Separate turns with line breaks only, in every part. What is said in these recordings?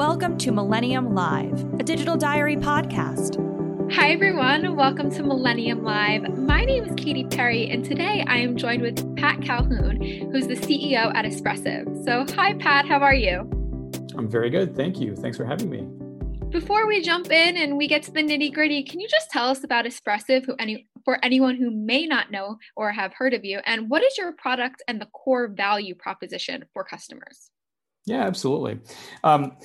Welcome to Millennium Live, a digital diary podcast.
Hi, everyone. Welcome to Millennium Live. My name is Katy Perry, and today I am joined with Pat Calhoun, who's the CEO at Espressive. So, hi, Pat. How are you?
I'm very good. Thank you. Thanks for having me.
Before we jump in and we get to the nitty gritty, can you just tell us about Espressive who any, for anyone who may not know or have heard of you? And what is your product and the core value proposition for customers?
Yeah, absolutely. Um,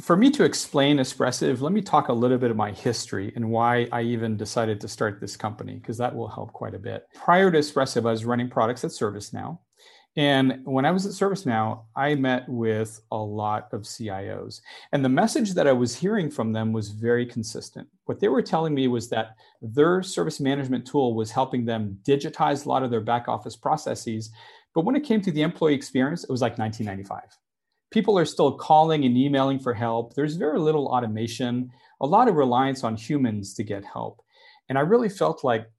for me to explain Espressive, let me talk a little bit of my history and why I even decided to start this company, because that will help quite a bit. Prior to Espressive, I was running products at ServiceNow. And when I was at ServiceNow, I met with a lot of CIOs. And the message that I was hearing from them was very consistent. What they were telling me was that their service management tool was helping them digitize a lot of their back office processes. But when it came to the employee experience, it was like 1995 people are still calling and emailing for help. There's very little automation, a lot of reliance on humans to get help. And I really felt like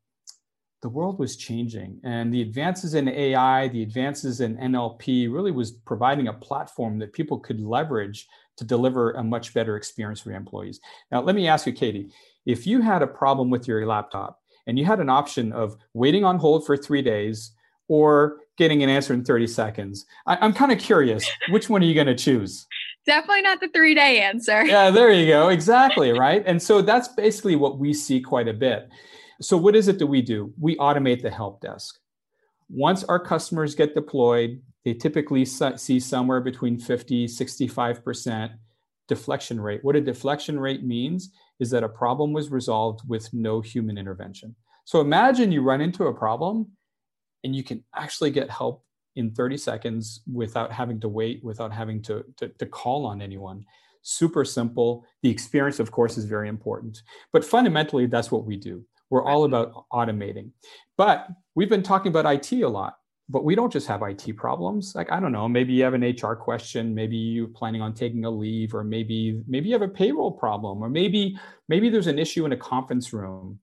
the world was changing and the advances in AI, the advances in NLP really was providing a platform that people could leverage to deliver a much better experience for employees. Now, let me ask you, Katie, if you had a problem with your laptop and you had an option of waiting on hold for three days or getting an answer in 30 seconds. I, am kind of curious, which one are you going to choose?
Definitely not the three day answer.
Yeah, there you go. Exactly. Right. And so that's basically what we see quite a bit. So, what is it that we do? We automate the help desk. Once our customers get deployed, they typically see somewhere between 50, 65% deflection rate. What a deflection rate means is that a problem was resolved with no human intervention. So imagine you run into a problem and you can actually get help in 30 seconds without having to wait, without having to, to, to, call on anyone. Super simple. The experience, of course, is very important. But fundamentally, that's what we do. We're all about automating. But we've been talking about IT a lot, but we don't just have IT problems. Like, I don't know, maybe you have an HR question, maybe you're planning on taking a leave, or maybe maybe you have a payroll problem, or maybe maybe there's an issue in a conference room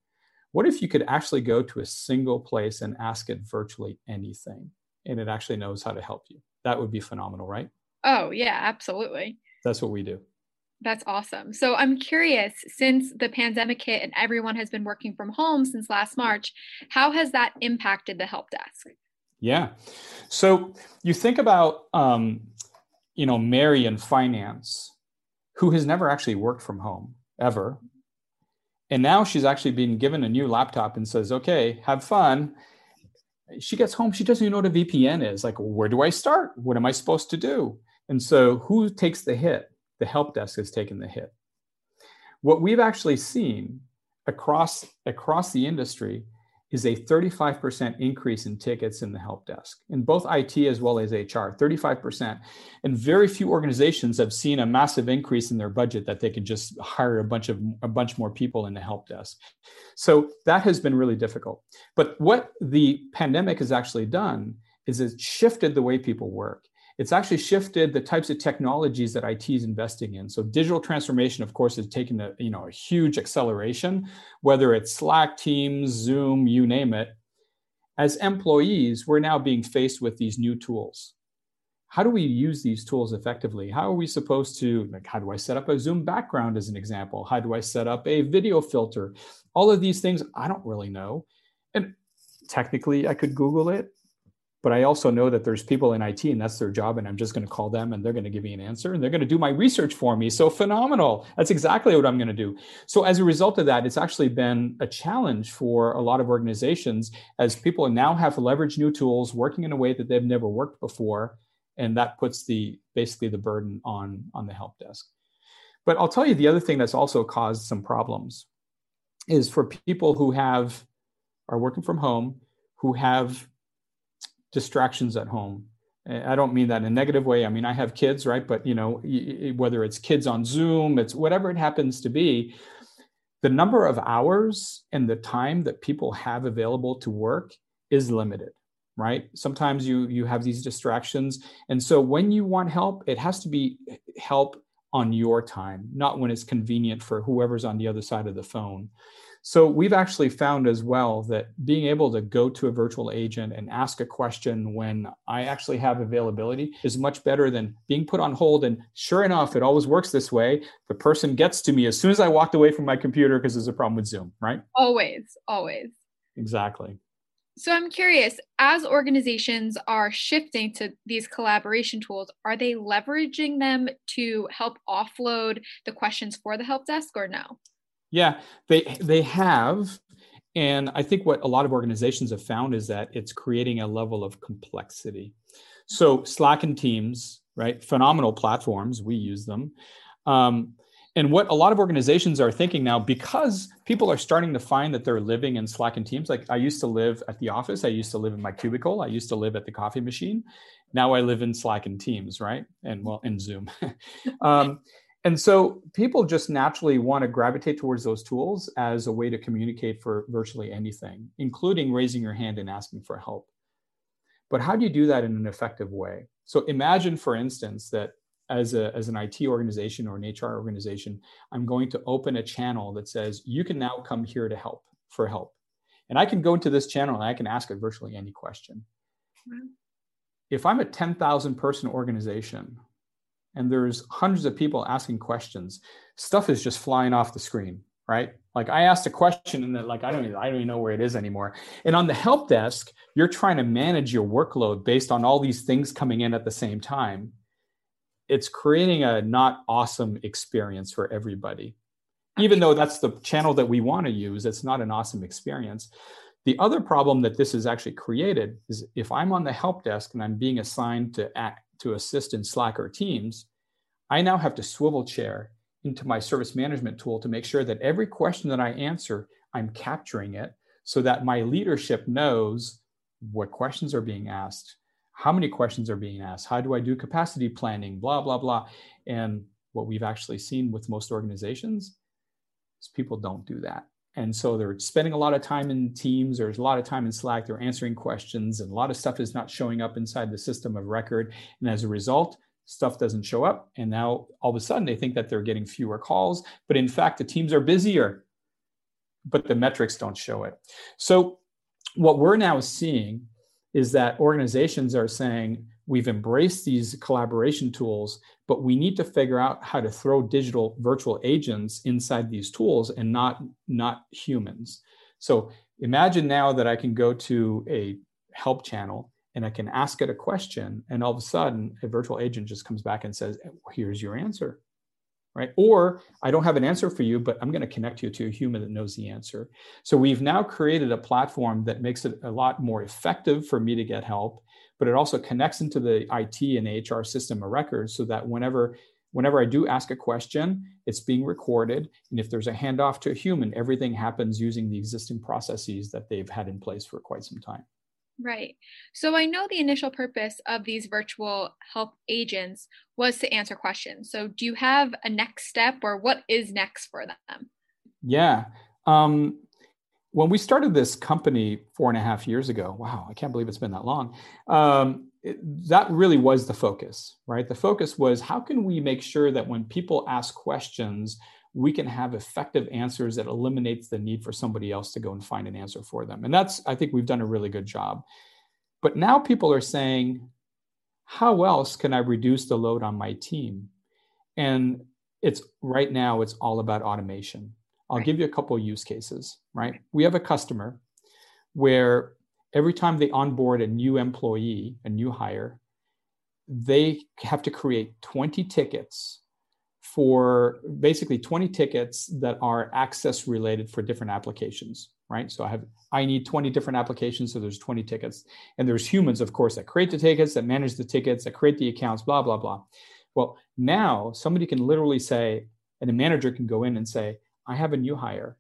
what if you could actually go to a single place and ask it virtually anything and it actually knows how to help you? That would be phenomenal, right?
Oh, yeah, absolutely.
That's what we do.
That's awesome. So I'm curious, since the pandemic hit and everyone has been working from home since last March, how has that impacted the help desk?
Yeah. So you think about, um, you know, Mary in finance, who has never actually worked from home ever, and now she's actually been given a new laptop and says, okay, have fun. She gets home, she doesn't even know what a VPN is. Like, where do I start? What am I supposed to do? And so, who takes the hit? The help desk has taken the hit. What we've actually seen across, across the industry is a 35% increase in tickets in the help desk in both IT as well as HR, 35%. And very few organizations have seen a massive increase in their budget that they can just hire a bunch of a bunch more people in the help desk. So that has been really difficult. But what the pandemic has actually done is it shifted the way people work it's actually shifted the types of technologies that IT is investing in. So digital transformation, of course, has taken a, you know, a huge acceleration, whether it's Slack, Teams, Zoom, you name it. As employees, we're now being faced with these new tools. How do we use these tools effectively? How are we supposed to, like, how do I set up a Zoom background as an example? How do I set up a video filter? All of these things, I don't really know. And technically, I could Google it but I also know that there's people in IT and that's their job, and I'm just going to call them and they're going to give me an answer and they're going to do my research for me. So phenomenal. That's exactly what I'm going to do. So as a result of that, it's actually been a challenge for a lot of organizations as people now have leveraged new tools working in a way that they've never worked before. And that puts the basically the burden on, on the help desk. But I'll tell you the other thing that's also caused some problems is for people who have are working from home, who have distractions at home. I don't mean that in a negative way. I mean, I have kids, right? But you know, whether it's kids on Zoom, it's whatever it happens to be, the number of hours and the time that people have available to work is limited, right? Sometimes you you have these distractions, and so when you want help, it has to be help on your time, not when it's convenient for whoever's on the other side of the phone. So we've actually found as well that being able to go to a virtual agent and ask a question when I actually have availability is much better than being put on hold. And sure enough, it always works this way. The person gets to me as soon as I walked away from my computer because there's a problem with Zoom, right?
Always, always.
Exactly.
So I'm curious, as organizations are shifting to these collaboration tools, are they leveraging them to help offload the questions for the help desk or no?
Yeah, they they have, and I think what a lot of organizations have found is that it's creating a level of complexity. So Slack and Teams, right? Phenomenal platforms. We use them. Um, and what a lot of organizations are thinking now, because people are starting to find that they're living in Slack and Teams. Like I used to live at the office, I used to live in my cubicle, I used to live at the coffee machine. Now I live in Slack and Teams, right? And well, in Zoom. um, and so people just naturally want to gravitate towards those tools as a way to communicate for virtually anything, including raising your hand and asking for help. But how do you do that in an effective way? So imagine, for instance, that as, a, as an IT organization or an HR organization, I'm going to open a channel that says, you can now come here to help for help. And I can go into this channel and I can ask it virtually any question. If I'm a 10,000 person organization, and there's hundreds of people asking questions. Stuff is just flying off the screen right? Like i asked a question and then like i don't even, i don't even know where it is anymore. And on the help desk you're trying to manage your workload based on all these things coming in at the same time. It's creating a not awesome experience for everybody. Even though that's the channel that we want to use it's not an awesome experience. The other problem that this has actually created is if i'm on the help desk and i'm being assigned to act to assist in Slack or Teams, I now have to swivel chair into my service management tool to make sure that every question that I answer, I'm capturing it so that my leadership knows what questions are being asked, how many questions are being asked, how do I do capacity planning, blah, blah, blah. And what we've actually seen with most organizations is people don't do that. And so they're spending a lot of time in Teams, there's a lot of time in Slack, they're answering questions, and a lot of stuff is not showing up inside the system of record. And as a result, stuff doesn't show up. And now all of a sudden they think that they're getting fewer calls, but in fact, the teams are busier, but the metrics don't show it. So what we're now seeing is that organizations are saying, we've embraced these collaboration tools, but we need to figure out how to throw digital virtual agents inside these tools and not not humans. So imagine now that I can go to a help channel and I can ask it a question, and all of a sudden a virtual agent just comes back and says, "Here's your answer." Right? Or I don't have an answer for you, but I'm going to connect you to a human that knows the answer. So we've now created a platform that makes it a lot more effective for me to get help but it also connects into the IT and HR system of record so that whenever whenever I do ask a question, it's being recorded. And if there's a handoff to a human, everything happens using the existing processes that they've had in place for quite some time.
Right. So I know the initial purpose of these virtual help agents was to answer questions. So do you have a next step or what is next for them?
Yeah. Um, when we started this company four and a half years ago, wow, I can't believe it's been that long. Um, it, that really was the focus, right? The focus was how can we make sure that when people ask questions, we can have effective answers that eliminates the need for somebody else to go and find an answer for them. And that's, I think we've done a really good job. But now people are saying, how else can I reduce the load on my team? And it's right now, it's all about automation I'll give you a couple of use cases, right? We have a customer where every time they onboard a new employee, a new hire, they have to create 20 tickets for basically 20 tickets that are access related for different applications right? So i have i need 20 different applications so there's 20 tickets. And there's humans of course that create the tickets that manage the tickets that create the accounts blah blah blah. Well now somebody can literally say and a manager can go in and say I have a new hire,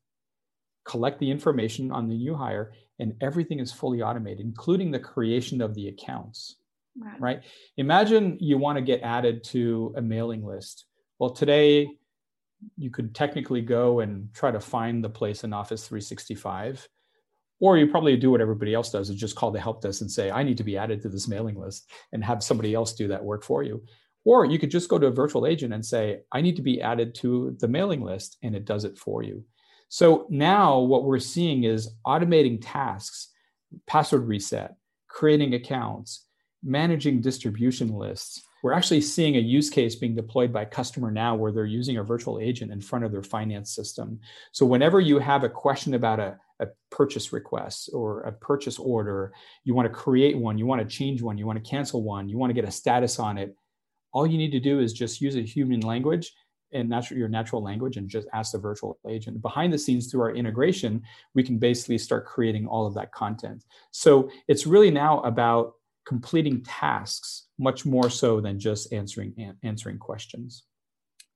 collect the information on the new hire, and everything is fully automated, including the creation of the accounts. Right. right? Imagine you want to get added to a mailing list. Well, today you could technically go and try to find the place in Office 365. Or you probably do what everybody else does is just call the help desk and say, I need to be added to this mailing list and have somebody else do that work for you. Or you could just go to a virtual agent and say, I need to be added to the mailing list, and it does it for you. So now what we're seeing is automating tasks, password reset, creating accounts, managing distribution lists. We're actually seeing a use case being deployed by a customer now where they're using a virtual agent in front of their finance system. So whenever you have a question about a, a purchase request or a purchase order, you want to create one, you want to change one, you want to cancel one, you want to get a status on it, all you need to do is just use a human language and natural, your natural language and just ask the virtual agent. Behind the scenes through our integration, we can basically start creating all of that content. So it's really now about completing tasks much more so than just answering answering questions.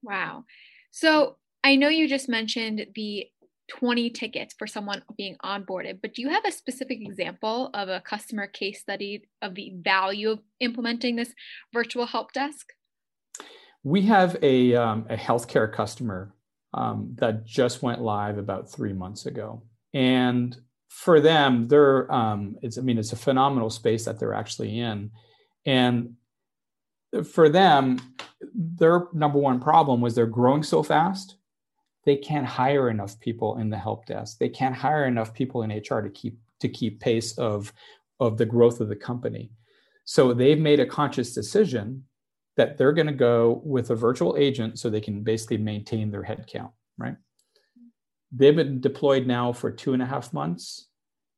Wow. So I know you just mentioned the 20 tickets for someone being onboarded, but do you have a specific example of a customer case study of the value of implementing this virtual help desk?
We have a, um, a healthcare customer um, that just went live about three months ago. And for them, they're, um, it's, I mean, it's a phenomenal space that they're actually in. And for them, their number one problem was they're growing so fast they can't hire enough people in the help desk. They can't hire enough people in HR to keep to keep pace of of the growth of the company. So they've made a conscious decision that they're going to go with a virtual agent so they can basically maintain their headcount, right? They've been deployed now for two and a half months.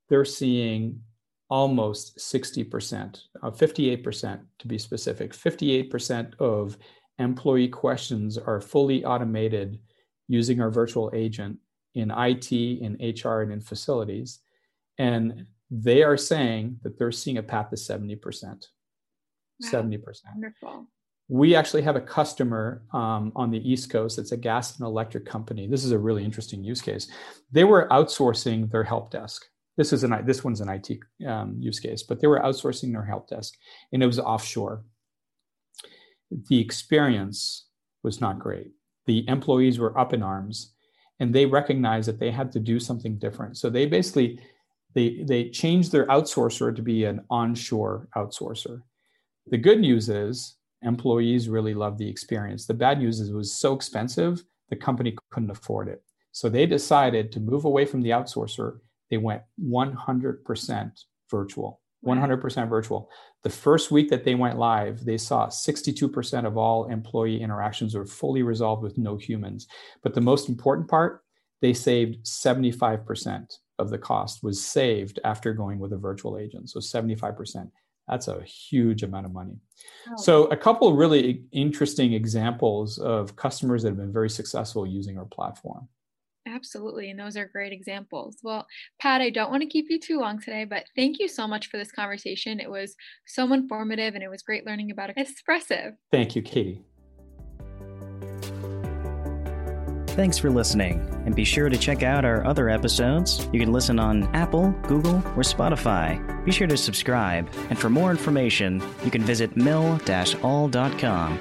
They're seeing almost 60%, uh, 58% to be specific. 58% of employee questions are fully automated using our virtual agent in IT, in HR, and in facilities. And they are saying that they're seeing a path to 70%. Wow. 70%.
Wonderful.
We actually have a customer um, on the East Coast. It's a gas and electric company. This is a really interesting use case. They were outsourcing their help desk. This is an this one's an IT um, use case, but they were outsourcing their help desk, and it was offshore. The experience was not great the employees were up in arms and they recognized that they had to do something different. So they basically they they changed their outsourcer to be an onshore outsourcer. The good news is employees really loved the experience. The bad news is it was so expensive the company couldn't afford it. So they decided to move away from the outsourcer. They went 100% virtual. 100% virtual. The first week that they went live, they saw 62% of all employee interactions were fully resolved with no humans. But the most important part, they saved 75% of the cost was saved after going with a virtual agent. So 75%. That's a huge amount of money. Oh. So, a couple really interesting examples of customers that have been very successful using our platform.
Absolutely. And those are great examples. Well, Pat, I don't want to keep you too long today, but thank you so much for this conversation. It was so informative and it was great learning about Espressive.
Thank you, Katie.
Thanks for listening, and be sure to check out our other episodes. You can listen on Apple, Google, or Spotify. Be sure to subscribe, and for more information, you can visit mill-all.com.